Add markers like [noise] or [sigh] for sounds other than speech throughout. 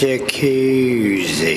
Jacuzzi.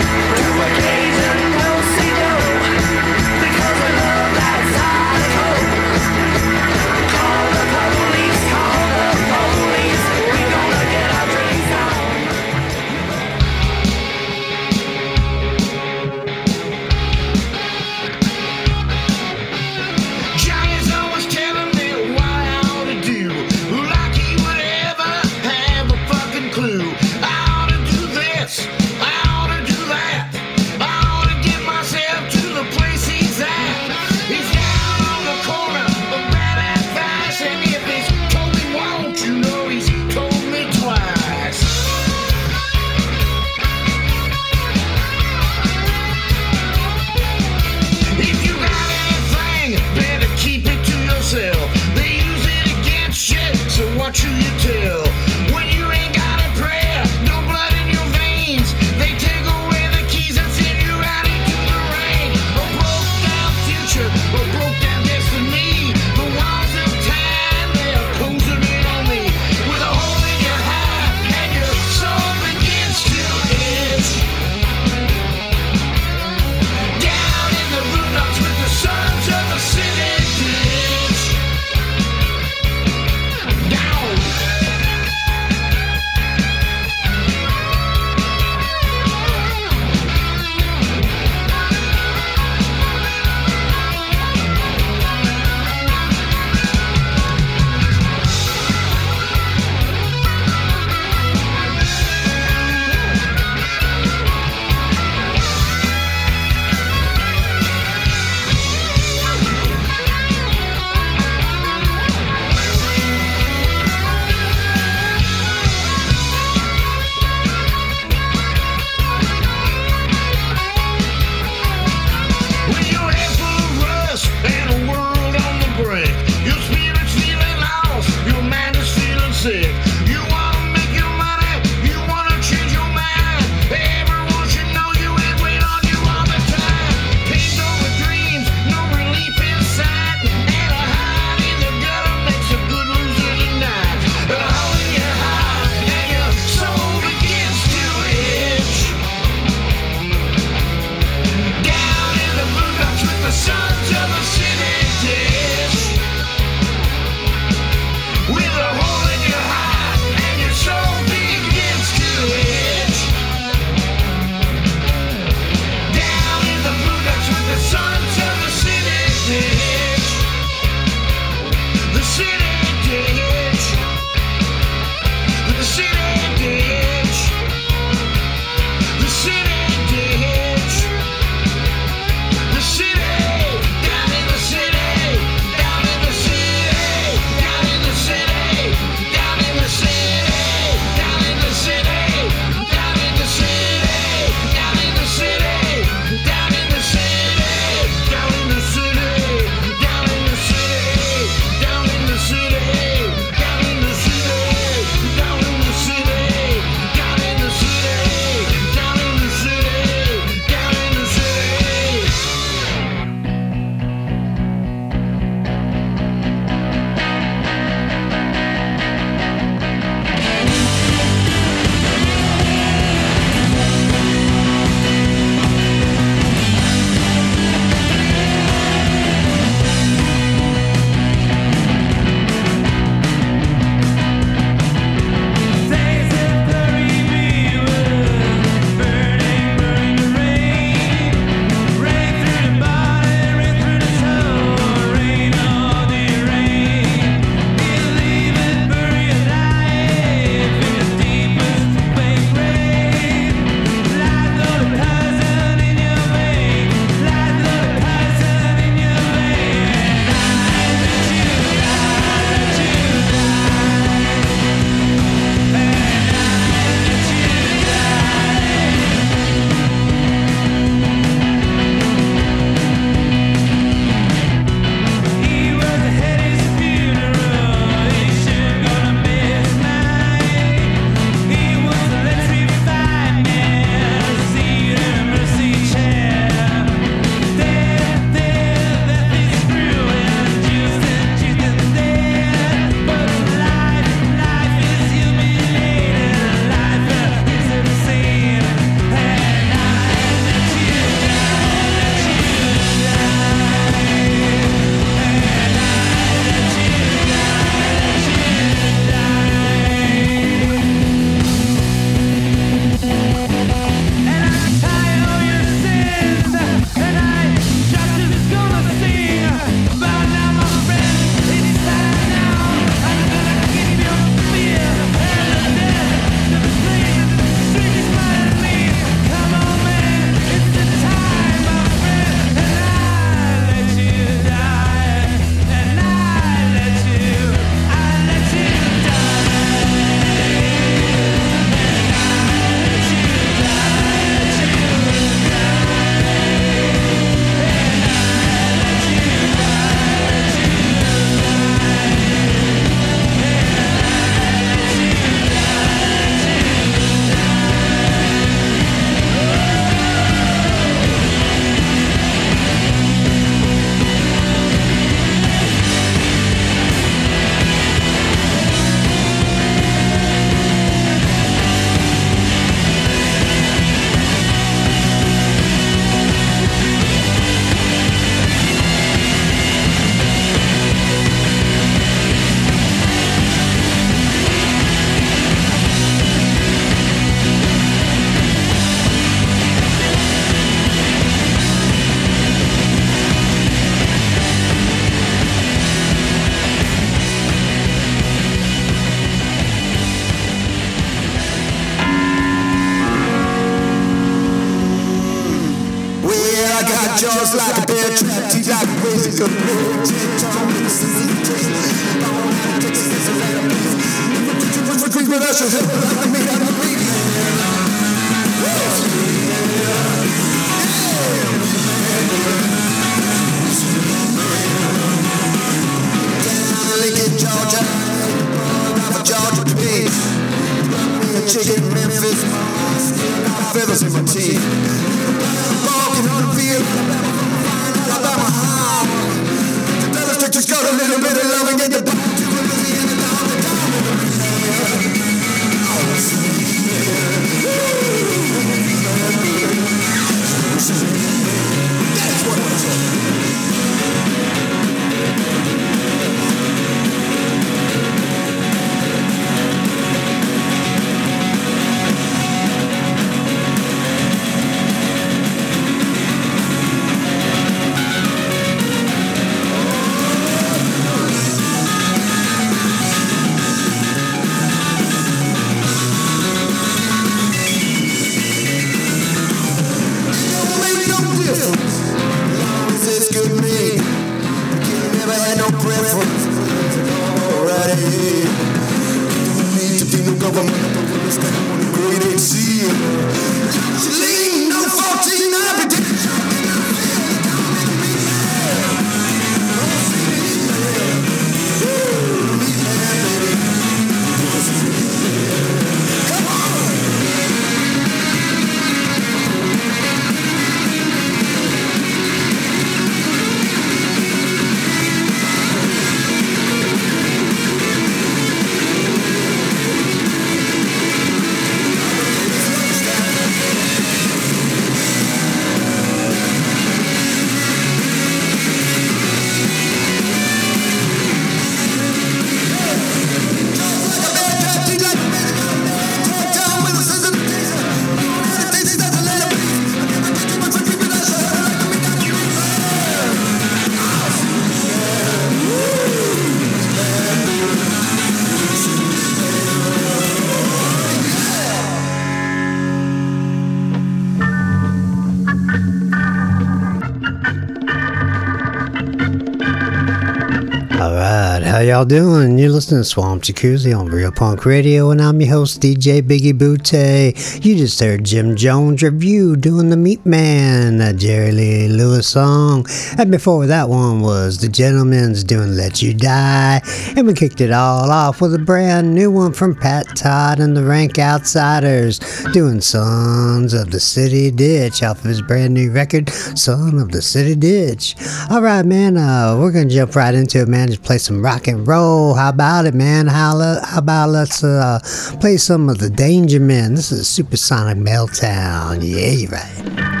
Doing? You're listening to Swamp Jacuzzi on Real Punk Radio, and I'm your host, DJ Biggie Butte. You just heard Jim Jones Revue doing the Meat Man, that Jerry Lee Lewis song. And before that one was The Gentlemens doing Let You Die. And we kicked it all off with a brand new one from Pat Todd and the Rankoutsiders, doing Sons of the City Ditch off of his brand new record, Son of the City Ditch. All right, man, uh, we're going to jump right into it, man. Just play some rock and roll. How about it, man? How, le- how about let's uh, play some of the Dangermen? This is Supersonic Meltdown. Yeah, you're right.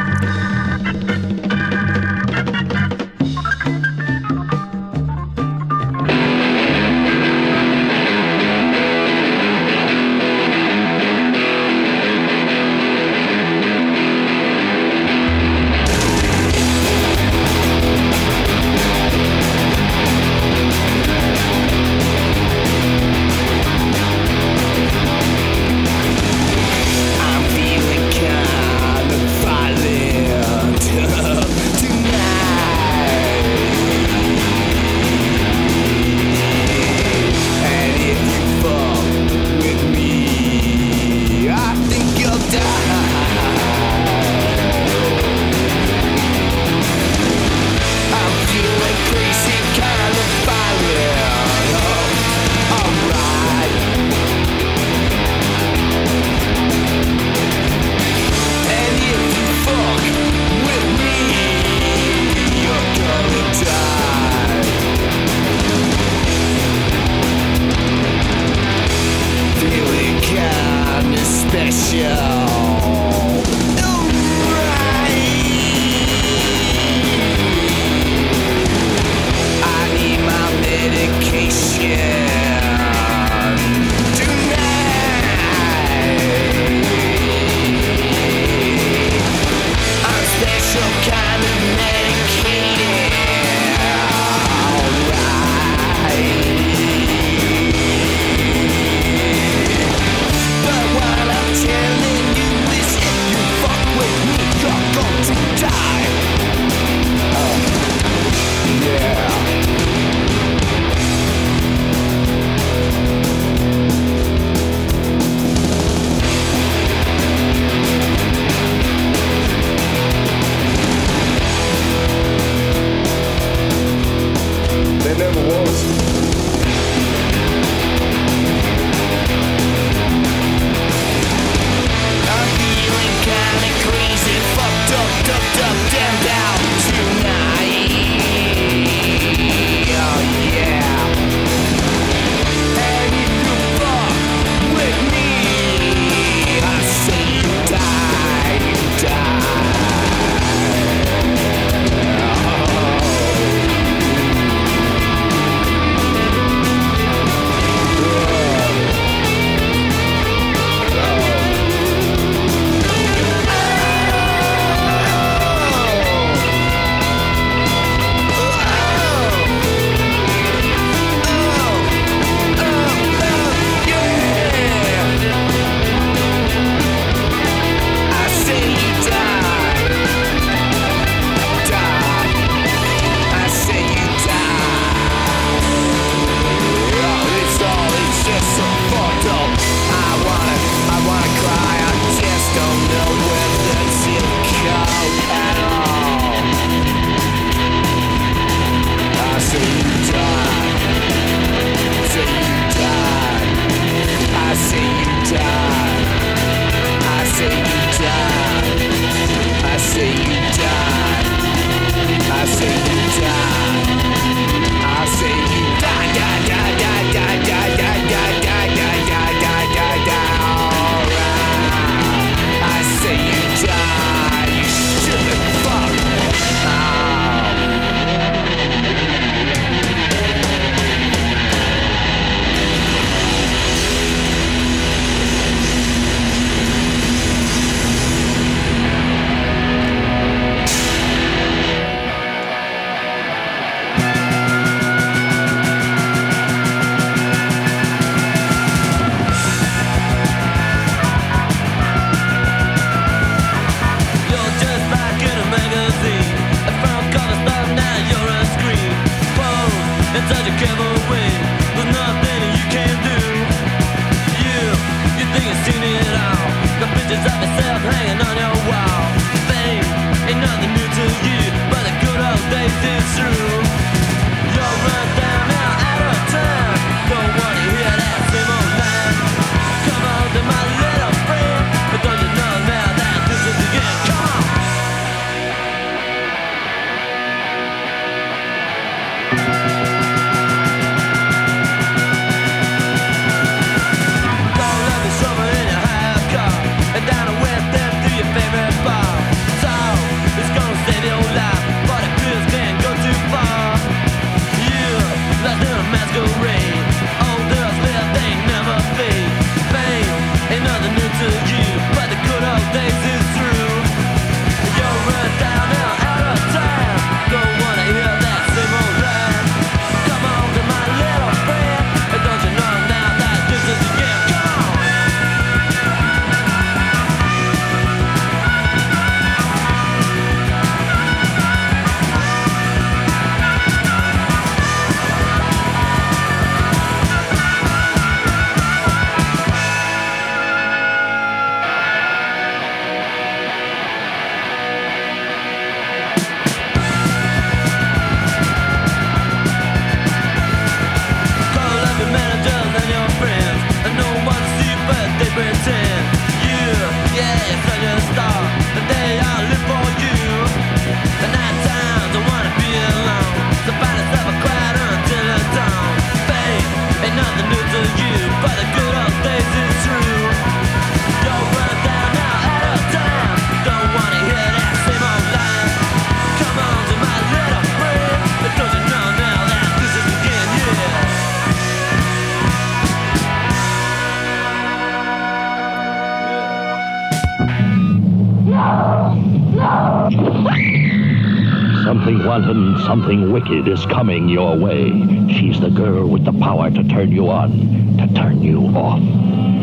Something wicked is coming your way. She's the girl with the power to turn you on, to turn you off.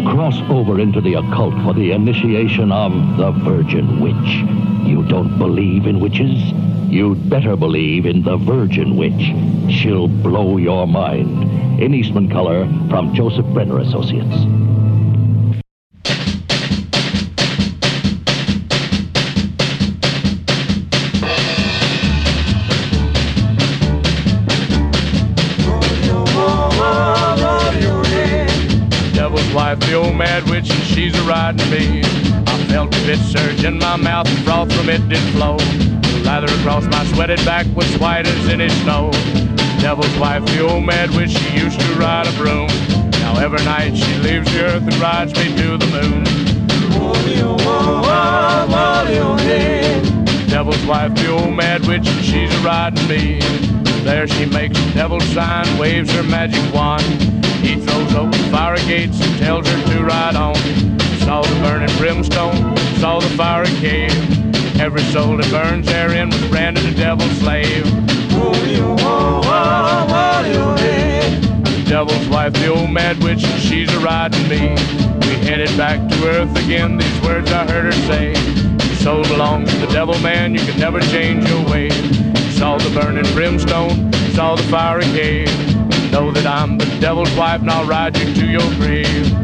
Cross over into the occult for the initiation of the Virgin Witch. You don't believe in witches? You'd better believe in the Virgin Witch. She'll blow your mind. In Eastman Color from Joseph Brenner Associates. Flow. The lather across my sweated back was white as any snow. Devil's wife, the old mad witch, she used to ride a broom. Now every night she leaves the earth and rides me to the moon. Devil's wife, the old mad witch, and she's a riding me. There she makes the devil's sign, waves her magic wand. He throws open fire gates and tells her to ride on. Saw the burning brimstone, saw the fiery cave. Every soul that burns therein was branded a devil's slave. The devil's wife, the old mad witch, and she's a riding me. We headed back to earth again, these words I heard her say. Your soul belongs to the devil, man, you can never change your ways. Saw the burning brimstone, saw the fiery cave. Know that I'm the devil's wife, and I'll ride you to your grave.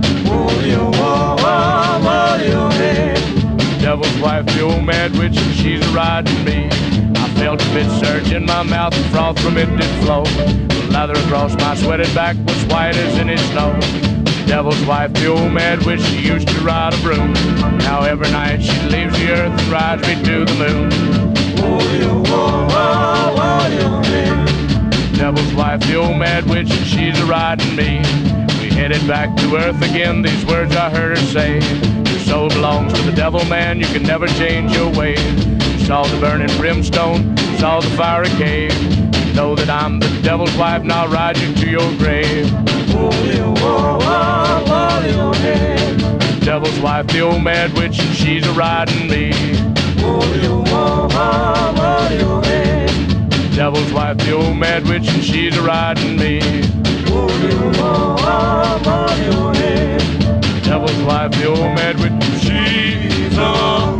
Devil's wife, the old mad witch, and she's riding me. I felt a bit surge in my mouth, and froth from it did flow. The lather across my sweated back was white as any snow. Devil's wife, the old mad witch, she used to ride a broom. Now every night she leaves the earth and rides me to the moon. Devil's wife, the old mad witch, and she's a riding me. We headed back to earth again, these words I heard her say. Soul belongs to the devil, man, you can never change your ways. You Saw the burning brimstone, saw the fiery cave. Know that I'm the devil's wife, and I'll ride you to your grave. Devil's wife, the old mad witch, and she's a riding me. Devil's wife, the old mad witch, and she's a riding me. Devil's wife, the old mad witch, and she's a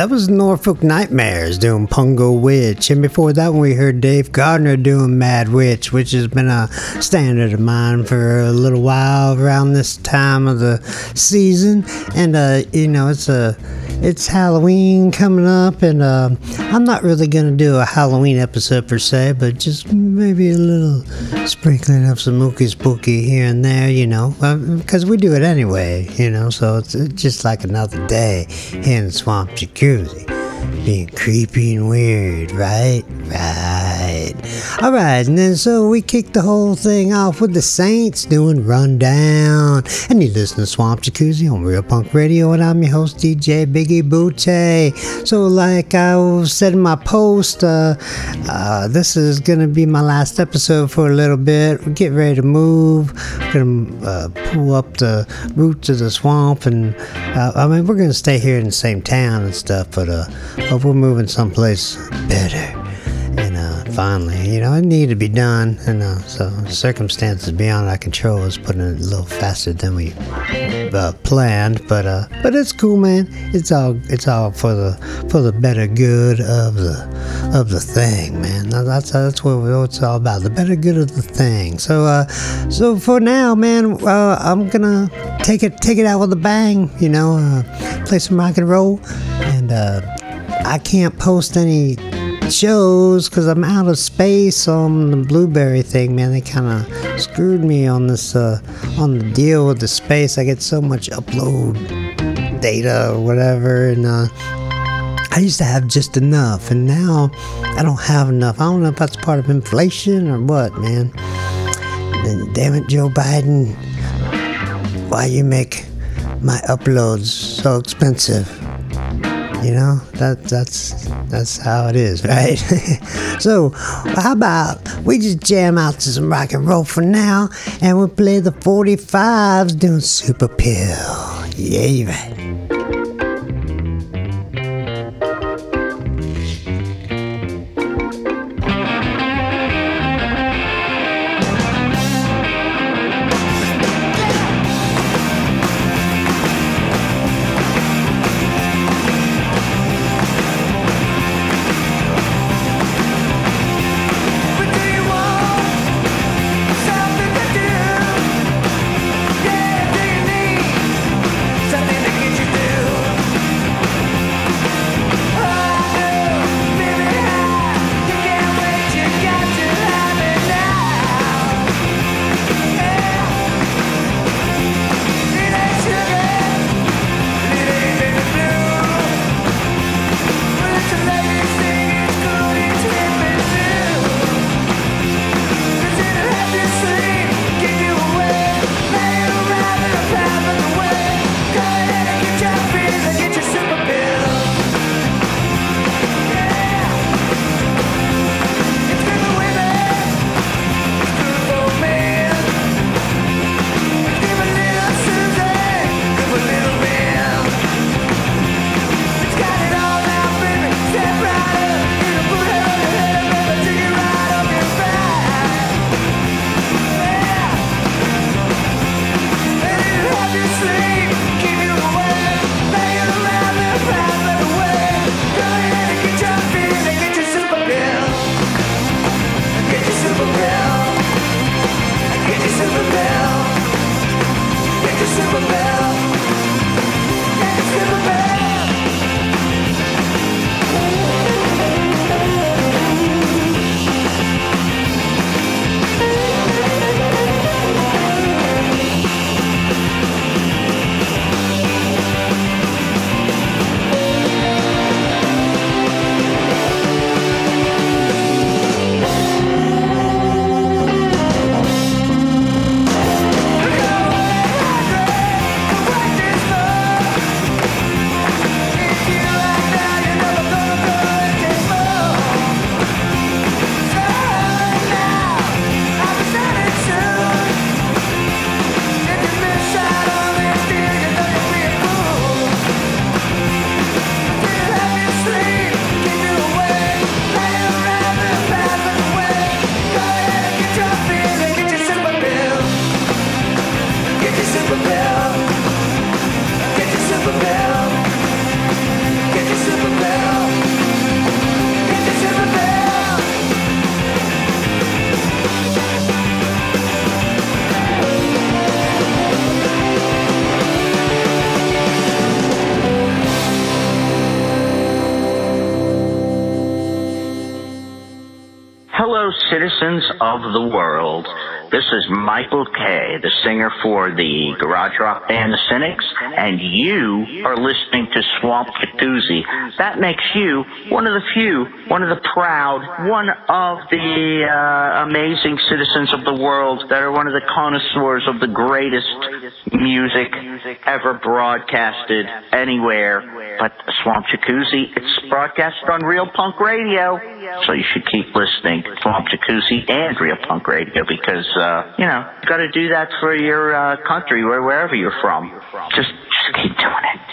that was Norfolk Nightmares doing Pungo Witch. And before that one, we heard Dave Gardner doing Mad Witch, which has been a standard of mine for a little while around this time of the season. And, uh, you know, it's a. It's Halloween coming up, and uh, I'm not really gonna do a Halloween episode per se, but just maybe a little sprinkling of some ookie spooky here and there, you know, because we do it anyway, you know. So it's it's just like another day here in Swamp Jacuzzi, being creepy and weird, right? Right. All right, and then so we kicked the whole thing off with the Saints doing Rundown. And you listen to Swamp Jacuzzi on Real Punk Radio, and I'm your host, DJ Biggie Butte. So, like I said in my post, uh, uh, this is going to be my last episode for a little bit. We're getting ready to move. We're going to uh, pull up the roots of the swamp, and uh, I mean, we're going to stay here in the same town and stuff, but, uh, but we're moving someplace better and uh, finally, you know, it needed to be done, and uh, so circumstances beyond our control is putting it a little faster than we uh, planned. But uh, but it's cool, man. It's all it's all for the for the better good of the of the thing, man. That's that's what it's all about, the better good of the thing. So uh, so for now, man, uh, I'm gonna take it take it out with a bang, you know, uh, play some rock and roll, and uh, I can't post any shows because I'm out of space on the Blubrry thing, man. They kind of screwed me on this, uh, on the deal with the space. I get so much upload data or whatever, and uh, I used to have just enough, and now I don't have enough. I don't know if that's part of inflation or what, man. And damn it, Joe Biden, why you make my uploads so expensive? You know that that's that's how it is, right? [laughs] so how about we just jam out to some rock and roll for now, and we'll play the 45s doing Superpill. Yeah, right. forever of the world. This is Michael Kay, the singer for the garage rock band The Cynics, and you are listening to Swamp Jacuzzi. That makes you one of the few, one of the proud, one of the uh, amazing citizens of the world that are one of the connoisseurs of the greatest music ever broadcasted anywhere. But Swamp Jacuzzi, it's broadcasted on Real Punk Radio. So you should keep listening to Swamp Jacuzzi and Real Punk Radio because, uh, you know, you got to do that for your uh, country or wherever you're from. Just, just keep doing it.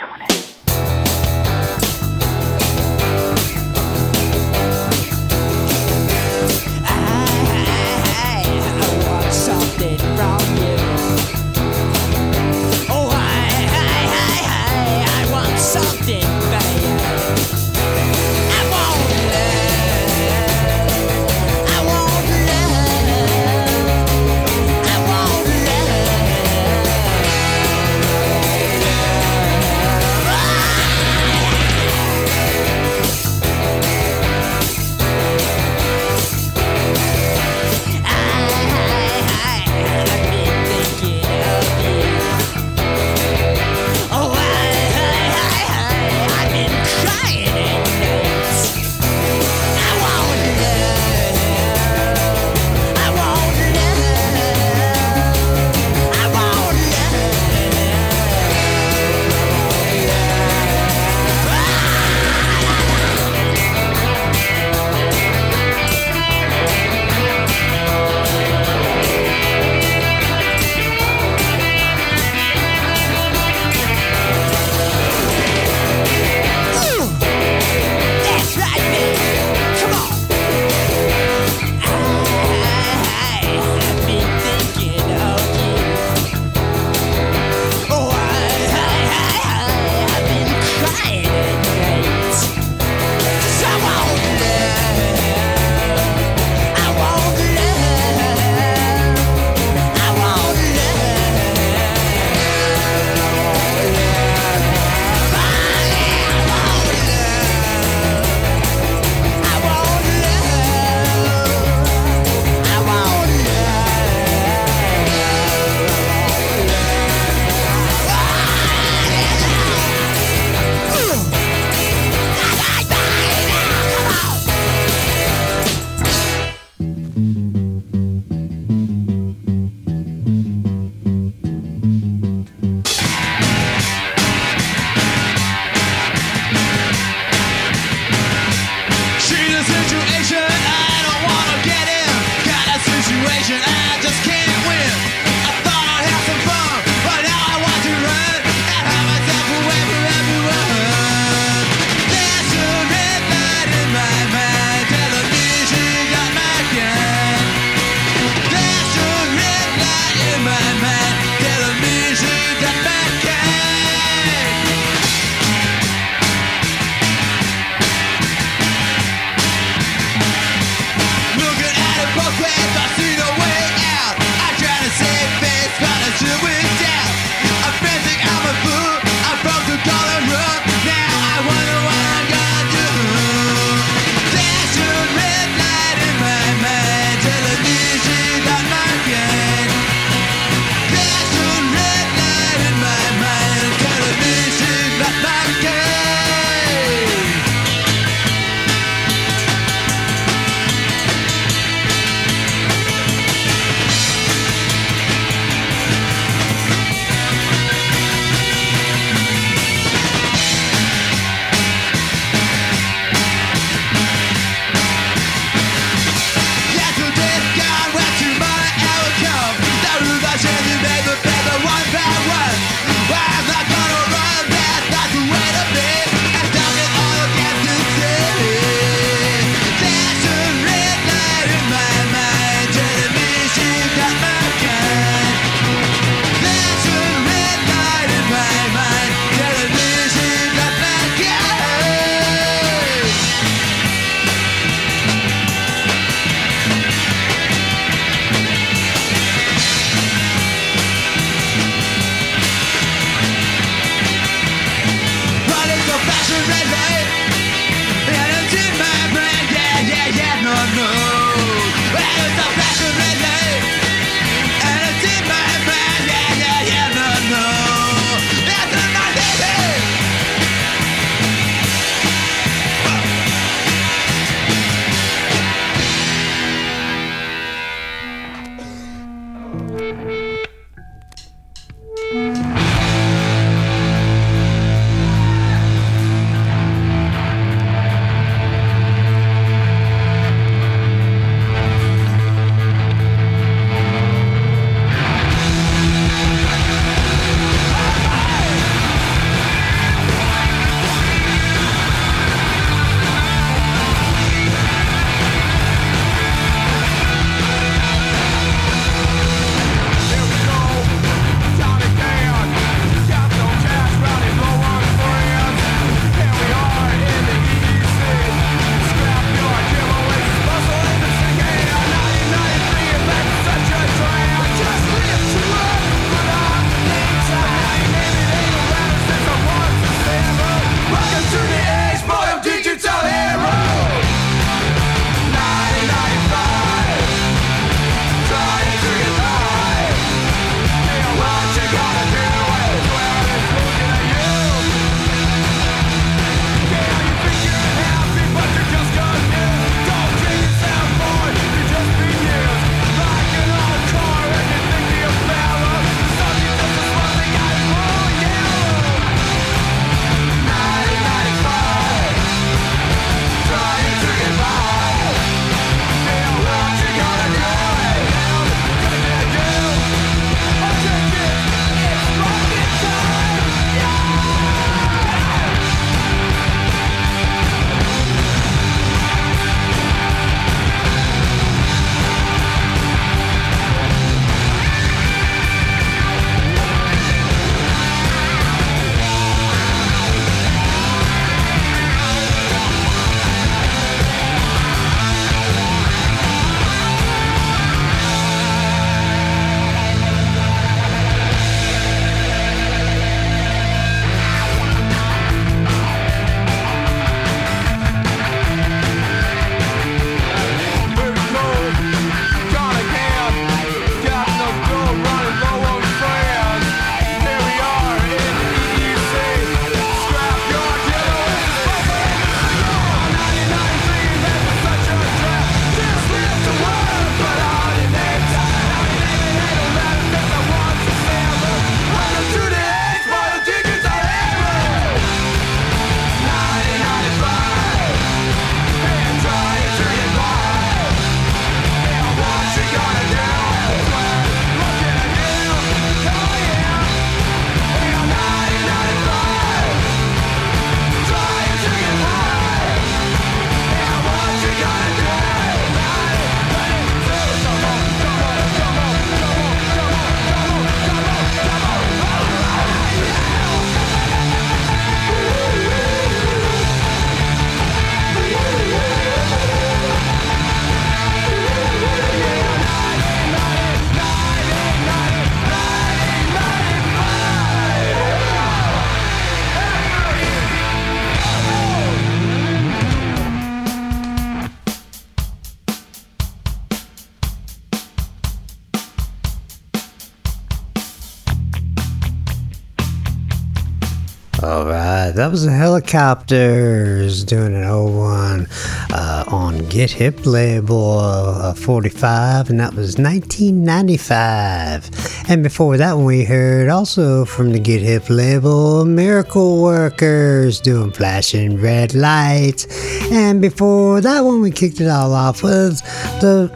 That was the Hellacopters doing an old one uh, on Get Hip label uh, 45, and that was 1995. And before that one, we heard also from the Get Hip label Miracle Workers doing Flashing Red Lights. And before that one, we kicked it all off with the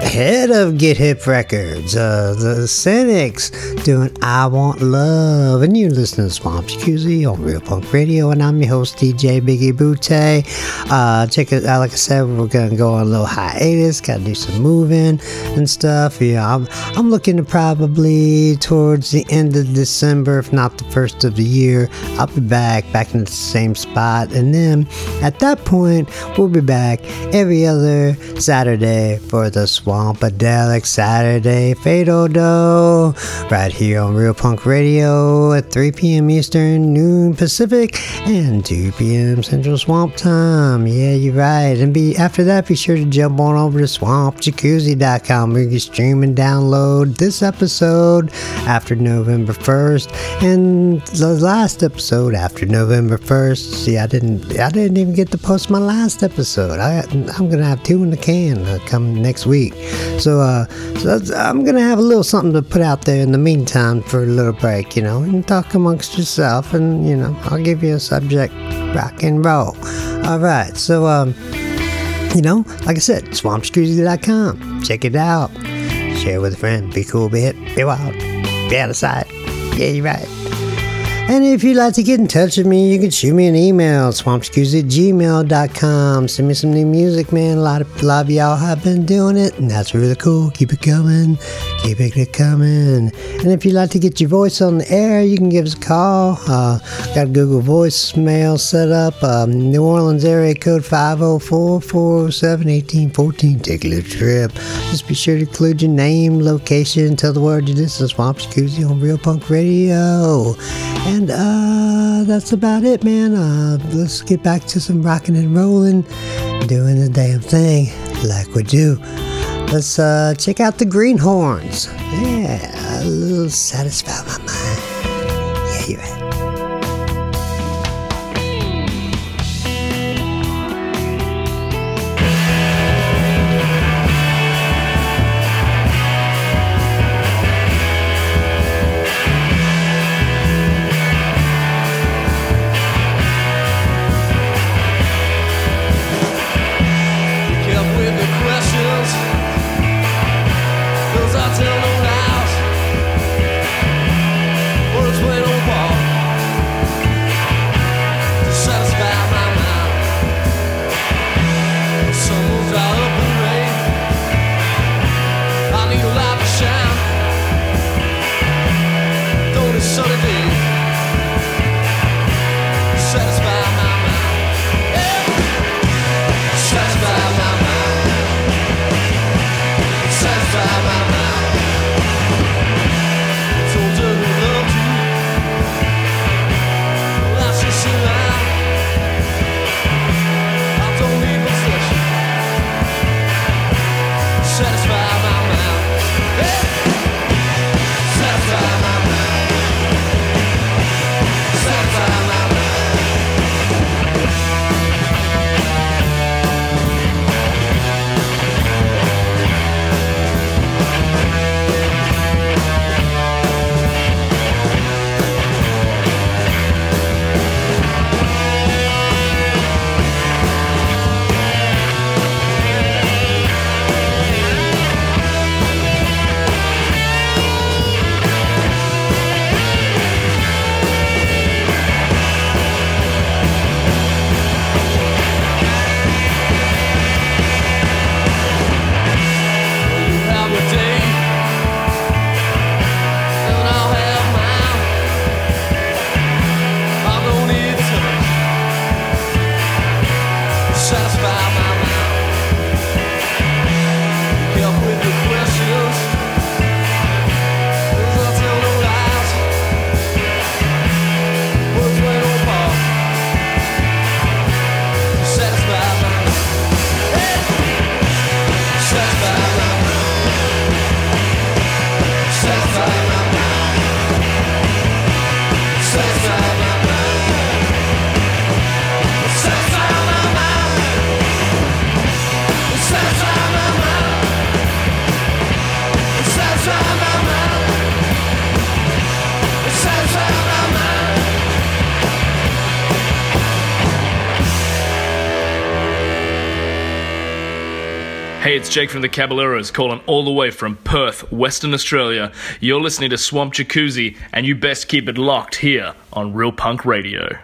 head of Get Hip Records, uh, the Cynics, doing I Want Love. And you're listening to Swamp Jacuzzi on Real Punk Radio, and I'm your host, DJ Biggie Butte. Uh, check it out, like I said, we're going to go on a little hiatus, got to do some moving and stuff. Yeah, I'm, I'm looking to probably towards the end of December, if not the first of the year, I'll be back, back in the same spot. And then at that point, we'll be back every other Saturday for the Swampadelic Saturday Fais Do-Do right here on Real Punk Radio at 3 p.m. Eastern, noon Pacific, and 2 p.m. Central Swamp Time. Yeah, you're right. And be after that, be sure to jump on over to swampjacuzzi.com where you can stream and download this episode after November 1st and the last episode after November 1st. See, I didn't I didn't even get to post my last episode. I I'm gonna have two in the can uh, come next week. So, uh, so I'm gonna have a little something to put out there in the meantime for a little break, you know, and talk amongst yourself, and you know, I'll give you a subject, rock and roll. All right, so um, you know, like I said, swampjacuzzi.com. Check it out. Share with a friend. Be cool, be hip, be wild, be out of sight. Yeah, you're right. And if you'd like to get in touch with me, you can shoot me an email, swampscrews at gmail.com. Send me some new music, man. A lot of, a lot of y'all have been doing it, and that's really cool. Keep it coming. Keep it coming. And if you'd like to get your voice on the air, you can give us a call. Uh, got Google voicemail set up. Um, New Orleans area code 504 407 1814. Take a little trip. Just be sure to include your name, location, tell the world you listen to Swamp Jacuzzi on Real Punk Radio. And uh, that's about it, man. Uh, let's get back to some rocking and rolling, doing the damn thing like we do. Let's uh, check out the Greenhornes. Yeah, a little satisfy my mind. Yeah, you're right. Jake from the Caballeros calling all the way from Perth, Western Australia. You're listening to Swamp Jacuzzi, and you best keep it locked here on Real Punk Radio.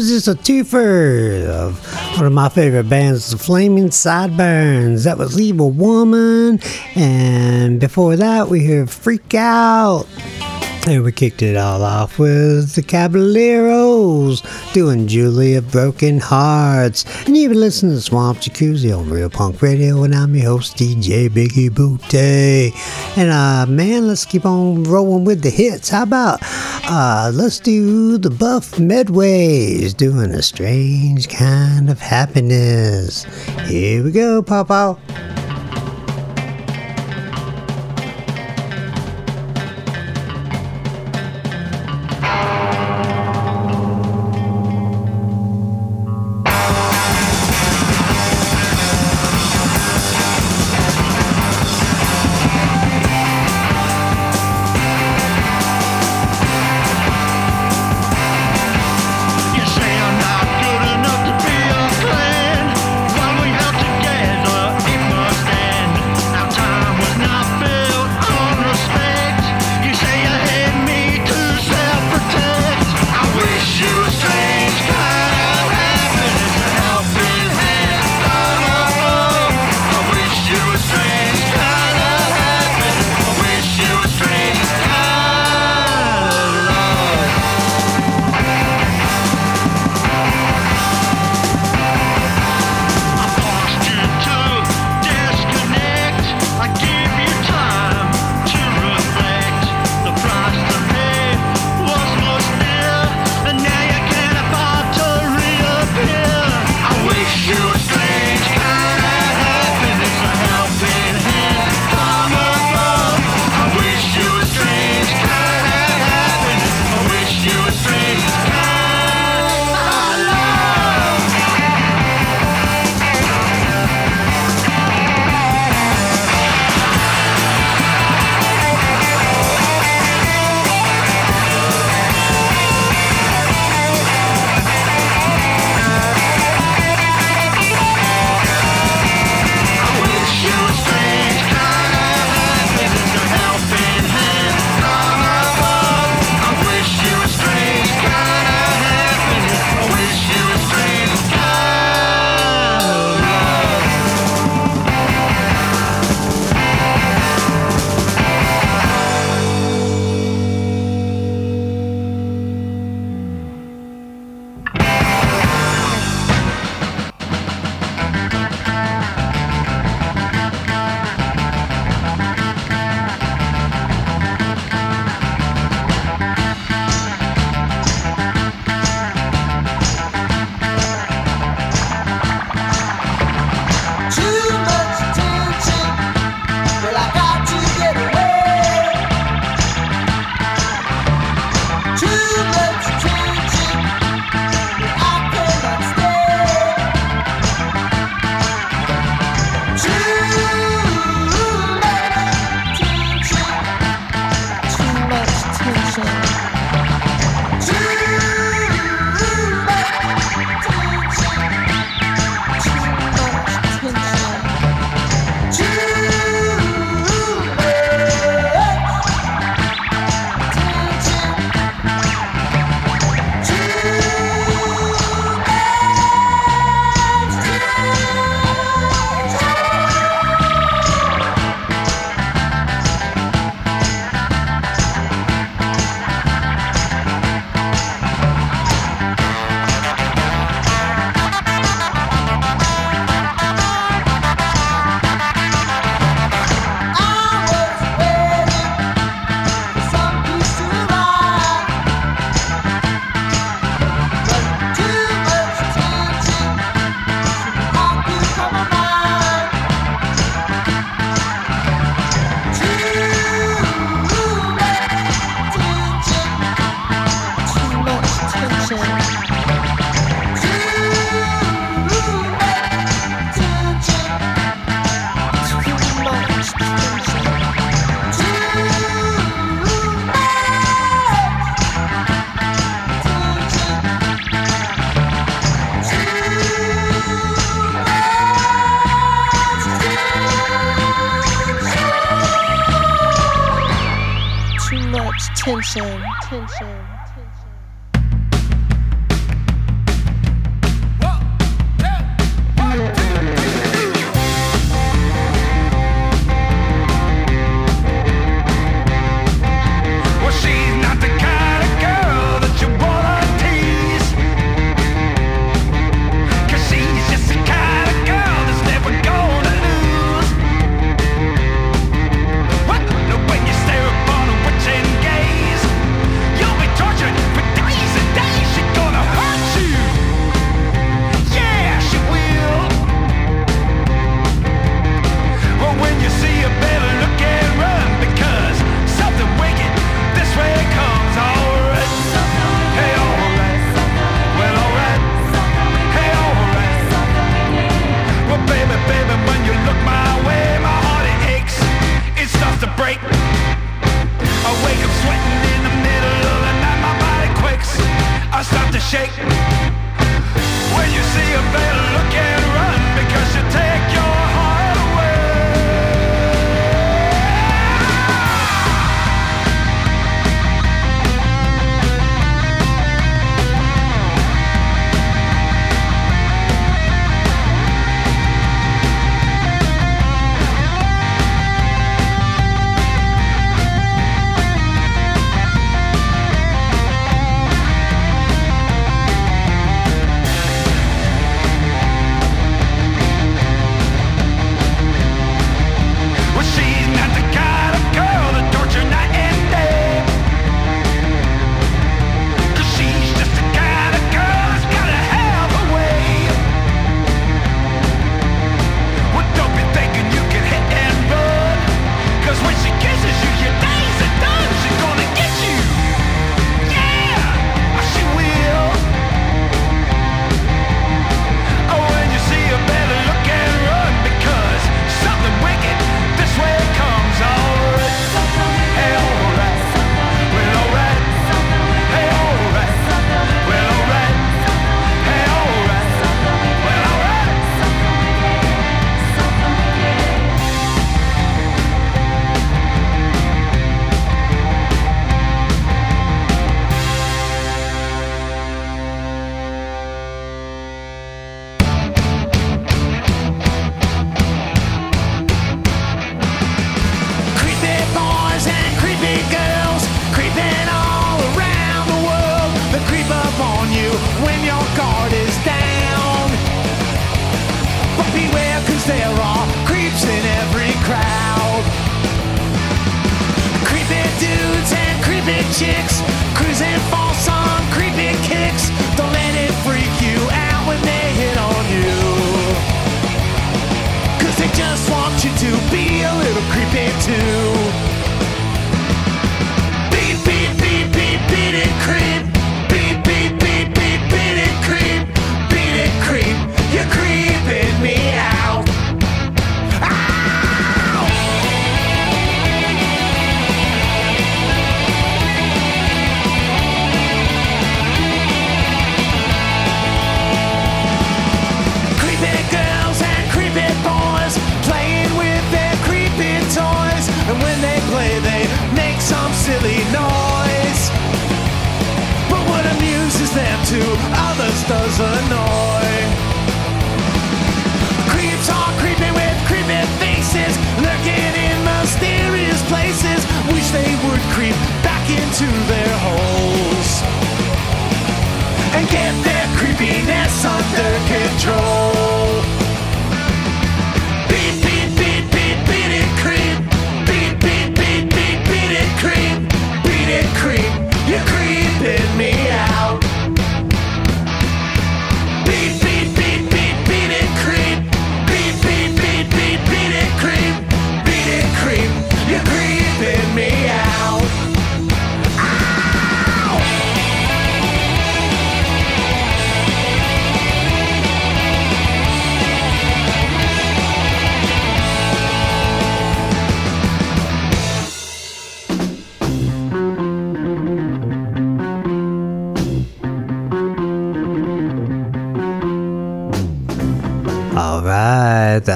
was just a twofer of one of my favorite bands, the Flaming Sideburns. That was Evil Woman. And before that, we heard Freak Out. And we kicked it all off with the Caballeros doing Julie Of Broken Hearts. And you've been listening to Swamp Jacuzzi on Real Punk Radio, and I'm your host, DJ Biggie Bootay. And uh, man, let's keep on rolling with the hits. How about uh, let's do the Buff Medways doing a strange kind of happiness? Here we go, Papa. attention.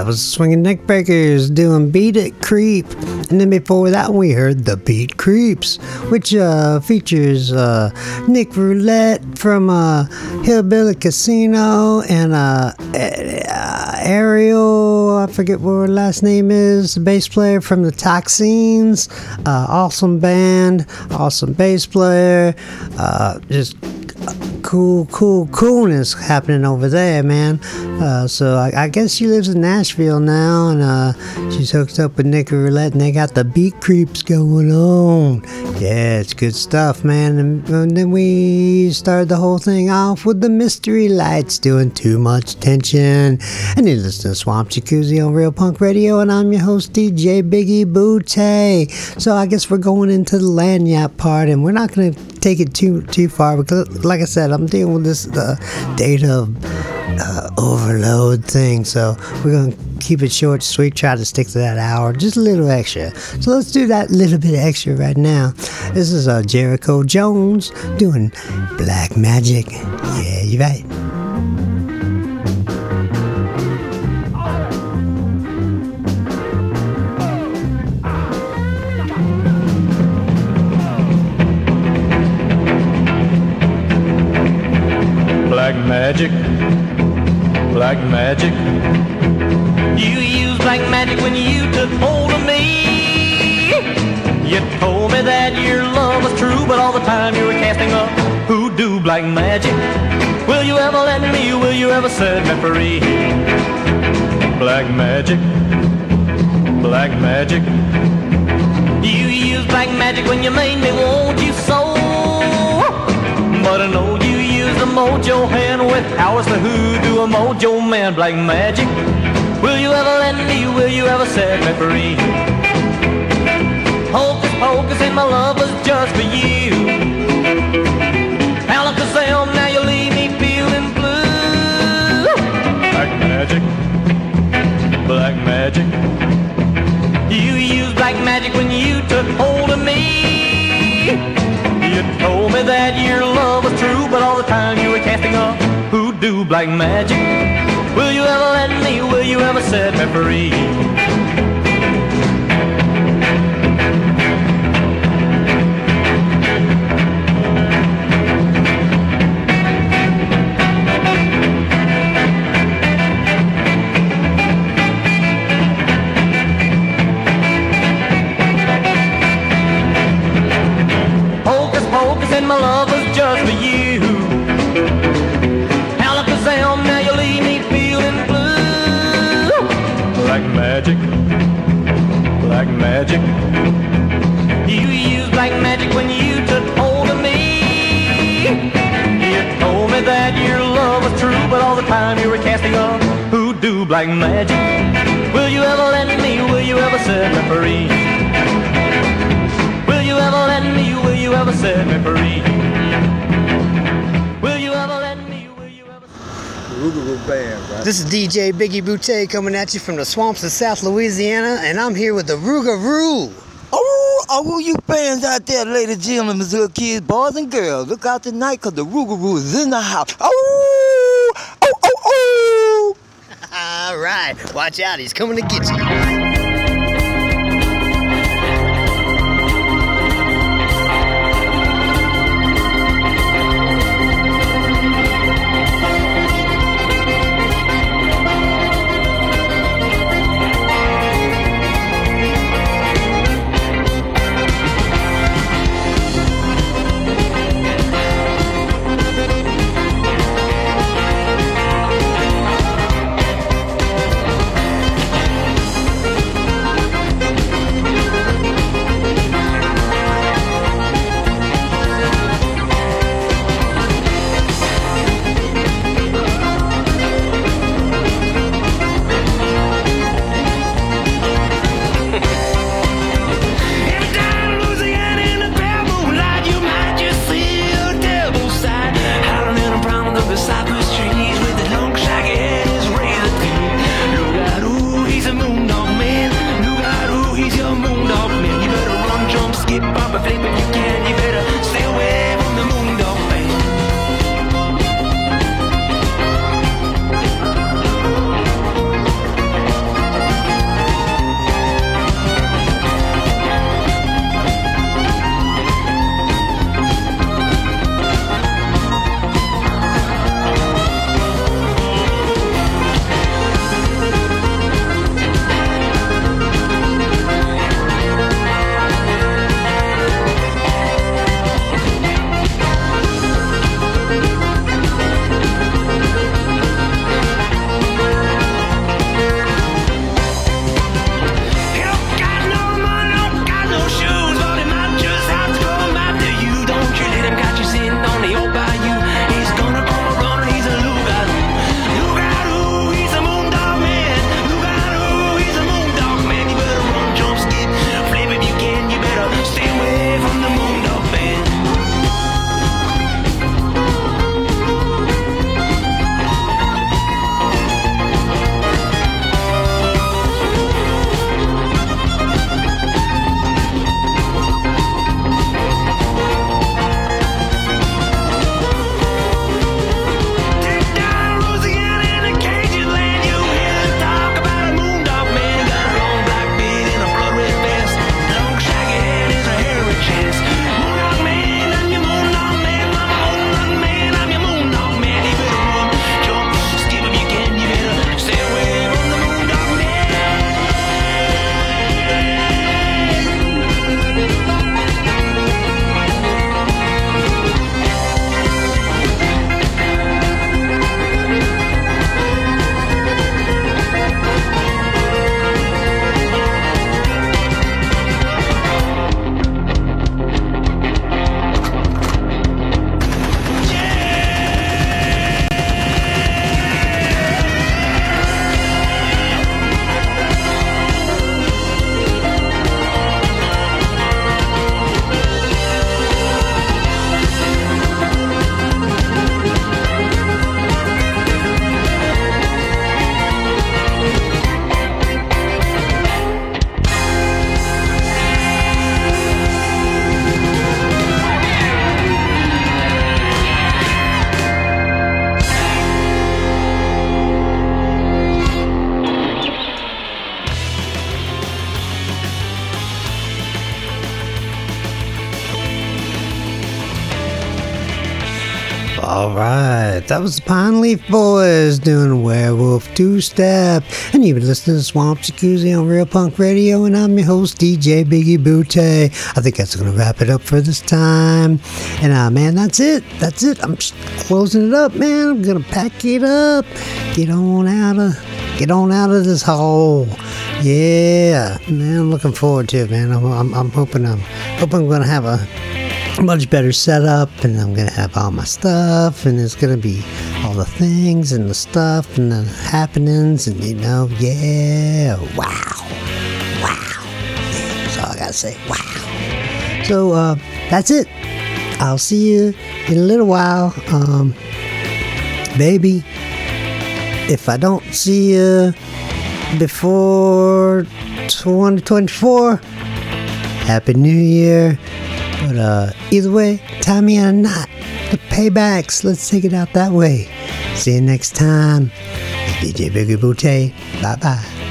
that was Swinging Neckbreakers doing Beat It Creep. And then before that, we heard The Beat Creeps, which uh, features uh, Nick Roulette from uh, Hillbilly Casino and uh, Ariel, I forget what her last name is, the bass player from The Toxins. Uh, awesome band, awesome bass player. Uh, just cool, cool, coolness happening over there, man. Uh, so I, I, guess she lives in Nashville now, and uh, she's hooked up with Nick Roulette, and they got the beat creeps going on. Yeah, it's good stuff, man. And, and then we started the whole thing off with the mystery lights doing too much tension. And you listen to Swamp Jacuzzi on Real Punk Radio, and I'm your host, DJ Biggie Butte. So I guess we're going into the lagniappe part, and we're not going to take it too too far. Because, like like I said, I'm dealing with this uh, data uh, overload thing, so we're gonna keep it short, sweet. Try to stick to that hour, just a little extra. So let's do that little bit extra right now. This is uh, Jericho Jones doing Black Magic. Yeah, you right. Magic, black magic. You used black magic when you took hold of me. You told me that your love was true, but all the time you were casting a hoodoo black magic. Will you ever let me? Will you ever set me free? Black magic, black magic. You used black magic when you made me want you so. A mojo hand with powers to hoodoo a mojo man black magic. Will you ever let me? Will you ever set me free? Hocus pocus and my love was just for you. Alakazam, oh, now you leave me feeling blue. Black magic, black magic. You used black magic when you took hold of me. You told me that your love was true, but all the time you were casting a hoodoo black magic. Will you ever let me? Will you ever set me free? You used black magic when you took hold of me. You told me that your love was true, but all the time you were casting a hoodoo black magic. Will you ever let me? Will you ever set me free? Will you ever let me? Will you ever set me free? This is DJ Biggie Boutte coming at you from the swamps of South Louisiana, and I'm here with the Rougarou. Oh, all you fans out there, ladies and gentlemen, little kids, boys and girls, look out tonight because the Rougarou is in the house. Oh, oh, oh, oh. [laughs] All right, watch out, he's coming to get you. Doing Werewolf Two Step, and you've been listening to Swamp Jacuzzi on Real Punk Radio, and I'm your host DJ Biggie Butte. I think that's gonna wrap it up for this time, and uh, man, that's it. That's it. I'm closing it up, man. I'm gonna pack it up, get on out of, get on out of this hole. Yeah, man, I'm looking forward to it, man. I'm, I'm, I'm hoping I'm, hoping I'm gonna have a much better setup and I'm gonna have all my stuff and it's gonna be the things and the stuff and the happenings and you know yeah wow wow that's all I gotta say wow so uh that's it I'll see you in a little while um baby if I don't see you before 2024 happy new year but uh, either way, in a knot. The paybacks. Let's take it out that way. See you next time. DJ Biggie Booty. Bye bye.